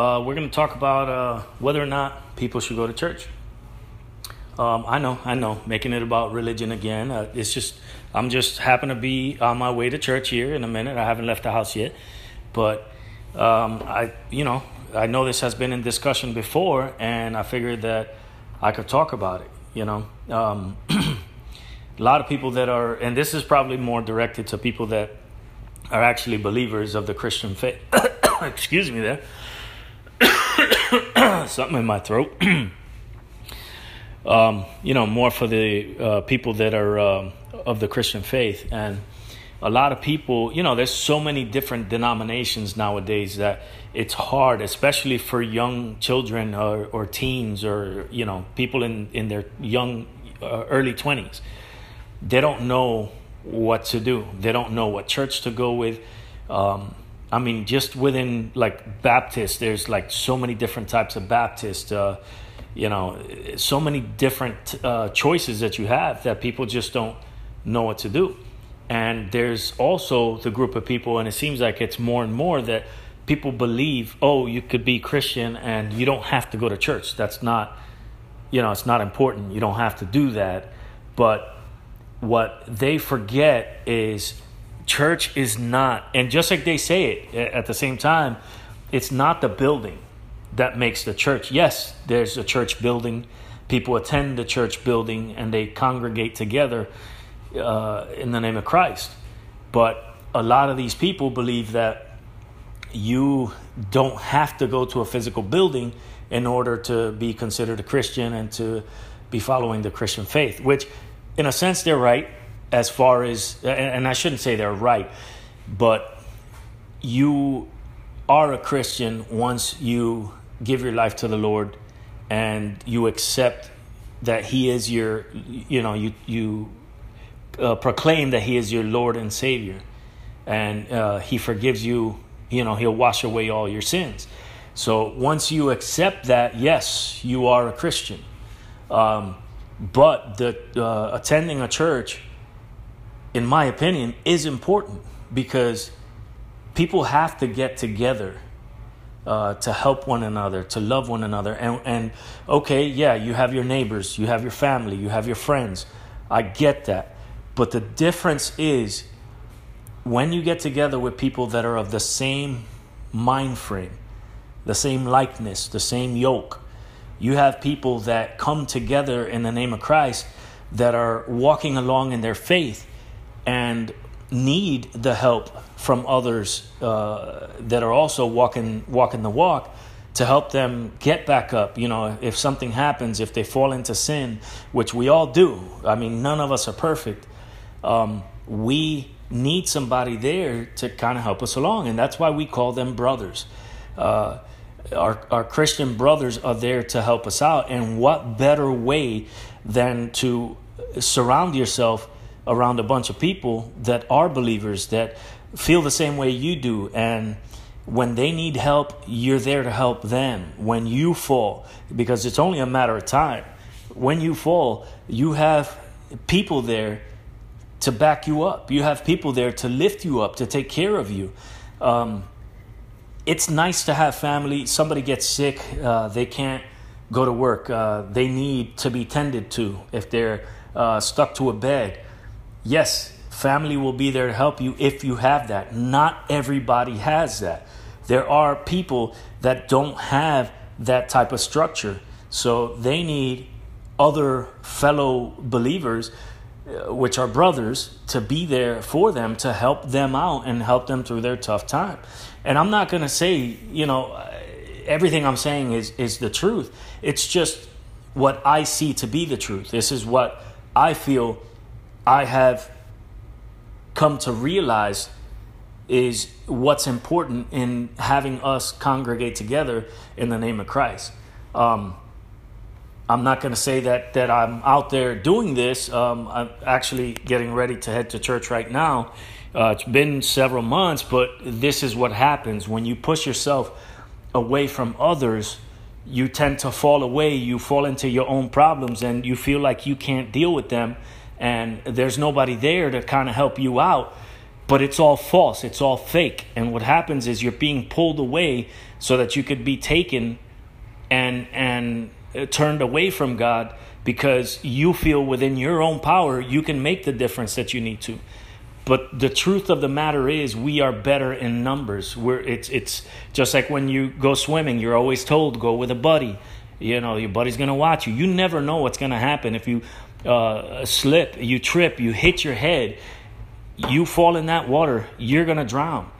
uh, we're going to talk about uh, whether or not people should go to church. Um, I know, I know, making it about religion again. Uh, it's just, I'm just happen to be on my way to church here in a minute. I haven't left the house yet, but um, I, you know, I know this has been in discussion before, and I figured that I could talk about it. You know, um, a lot of people that are, and this is probably more directed to people that are actually believers of the Christian faith. Excuse me, there. Something in my throat. um, you know, more for the uh, people that are um, of the Christian faith. And a lot of people, you know, there's so many different denominations nowadays that it's hard, especially for young children or, or teens or, you know, people in, in their young, uh, early 20s. They don't know what to do, they don't know what church to go with. Um, I mean, just within like Baptist, there's like so many different types of Baptist. Uh, you know, so many different uh, choices that you have that people just don't know what to do. And there's also the group of people, and it seems like it's more and more that people believe, oh, you could be Christian and you don't have to go to church. That's not, you know, it's not important. You don't have to do that. But what they forget is church is not, and just like they say it at the same time, it's not the building that makes the church. Yes, there's a church building. People attend the church building and they congregate together uh, in the name of Christ. But a lot of these people believe that you don't have to go to a physical building in order to be considered a Christian and to be following the Christian faith, which, in a sense, they're right as far as, and I shouldn't say they're right, but you are a Christian once you give your life to the Lord and you accept that He is your, you know, you you uh, proclaim that He is your Lord and Savior, and uh, He forgives you. You know, He'll wash away all your sins. So once you accept that, yes, you are a Christian. Um, but the uh, attending a church, in my opinion, is important because people have to get together uh, to help one another, to love one another. And, and okay, yeah, you have your neighbors, you have your family, you have your friends. I get that. But the difference is when you get together with people that are of the same mind frame, the same likeness, the same yoke, you have people that come together in the name of Christ that are walking along in their faith and need the help from others uh, that are also walking walking the walk to help them get back up. You know, if something happens, if they fall into sin, which we all do. I mean, none of us are perfect. Um, we need somebody there to kind of help us along, and that's why we call them brothers. Uh, our, our Christian brothers are there to help us out, and what better way than to surround yourself around a bunch of people that are believers that feel the same way you do and when they need help you're there to help them. When you fall because it's only a matter of time when you fall you have people there to back you up. You have people there to lift you up to take care of you. Um, it's nice to have family. Somebody gets sick uh, they can't go to work. Uh, they need to be tended to if they're uh, stuck to a bed Yes, family will be there to help you if you have that. Not everybody has that. There are people that don't have that type of structure. So they need other fellow believers, uh, which are brothers, to be there for them to help them out and help them through their tough time. And I'm not going to say, you know, everything I'm saying is, is the truth. It's just what I see to be the truth. This is what I feel I have come to realize is what's important in having us congregate together in the name of Christ. Um, I'm not going to say that that I'm out there doing this. Um, I'm actually getting ready to head to church right now. Uh, it's been several months, but this is what happens when you push yourself away from others. You tend to fall away. You fall into your own problems, and you feel like you can't deal with them and there's nobody there to kind of help you out. but it's all false, it's all fake. And what happens is you're being pulled away so that you could be taken and and uh, turned away from God because you feel within your own power you can make the difference that you need to. But the truth of the matter is, we are better in numbers. We're, it's, it's just like when you go swimming, you're always told go with a buddy. You know, your buddy's going to watch you. You never know what's going to happen. If you uh, slip, you trip, you hit your head, you fall in that water, you're going to drown.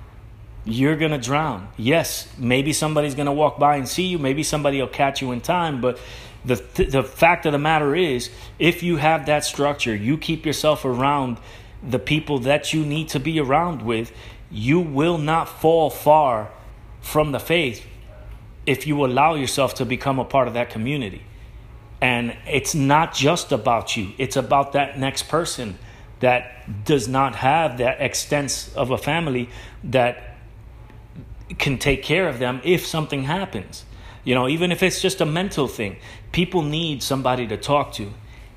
You're going to drown. Yes, maybe somebody's going to walk by and see you. Maybe somebody will catch you in time. But the, th- the fact of the matter is, if you have that structure, you keep yourself around the people that you need to be around with, you will not fall far from the faith if you allow yourself to become a part of that community. And it's not just about you, it's about that next person that does not have that extent of a family that can take care of them if something happens. You know, even if it's just a mental thing, people need somebody to talk to.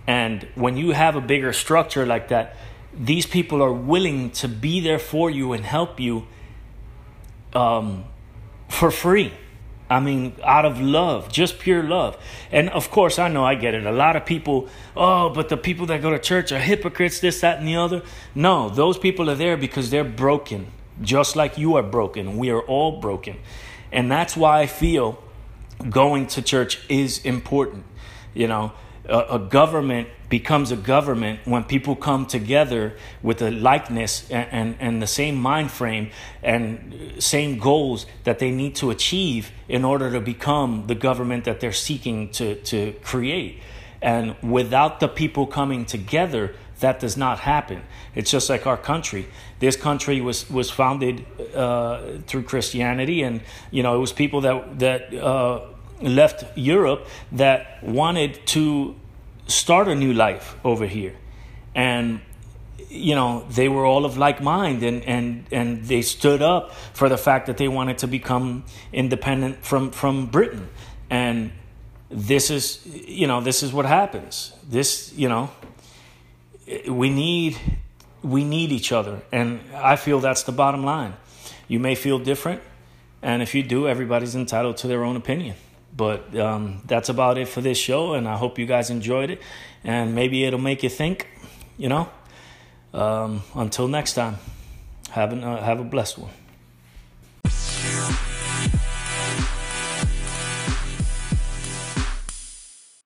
And when you have a bigger structure like that, these people are willing to be there for you and help you um, for free. I mean, out of love, just pure love. And of course, I know I get it. A lot of people, oh, but the people that go to church are hypocrites, this, that, and the other. No, those people are there because they're broken, just like you are broken. We are all broken. And that's why I feel going to church is important. You know, a, a government becomes a government when people come together with a likeness and, and, and, the same mind frame and same goals that they need to achieve in order to become the government that they're seeking to, to create. And without the people coming together, that does not happen. It's just like our country. This country was was founded uh, through Christianity, and you know it was people that that uh, left Europe that wanted to start a new life over here. And you know, they were all of like mind and, and, and they stood up for the fact that they wanted to become independent from, from Britain. And this is, you know, this is what happens. This, you know, we need, we need each other. And I feel that's the bottom line. You may feel different. And if you do, everybody's entitled to their own opinion. But um, that's about it for this show, and I hope you guys enjoyed it. And maybe it'll make you think, you know. Um, until next time, have, an, uh, have a blessed one.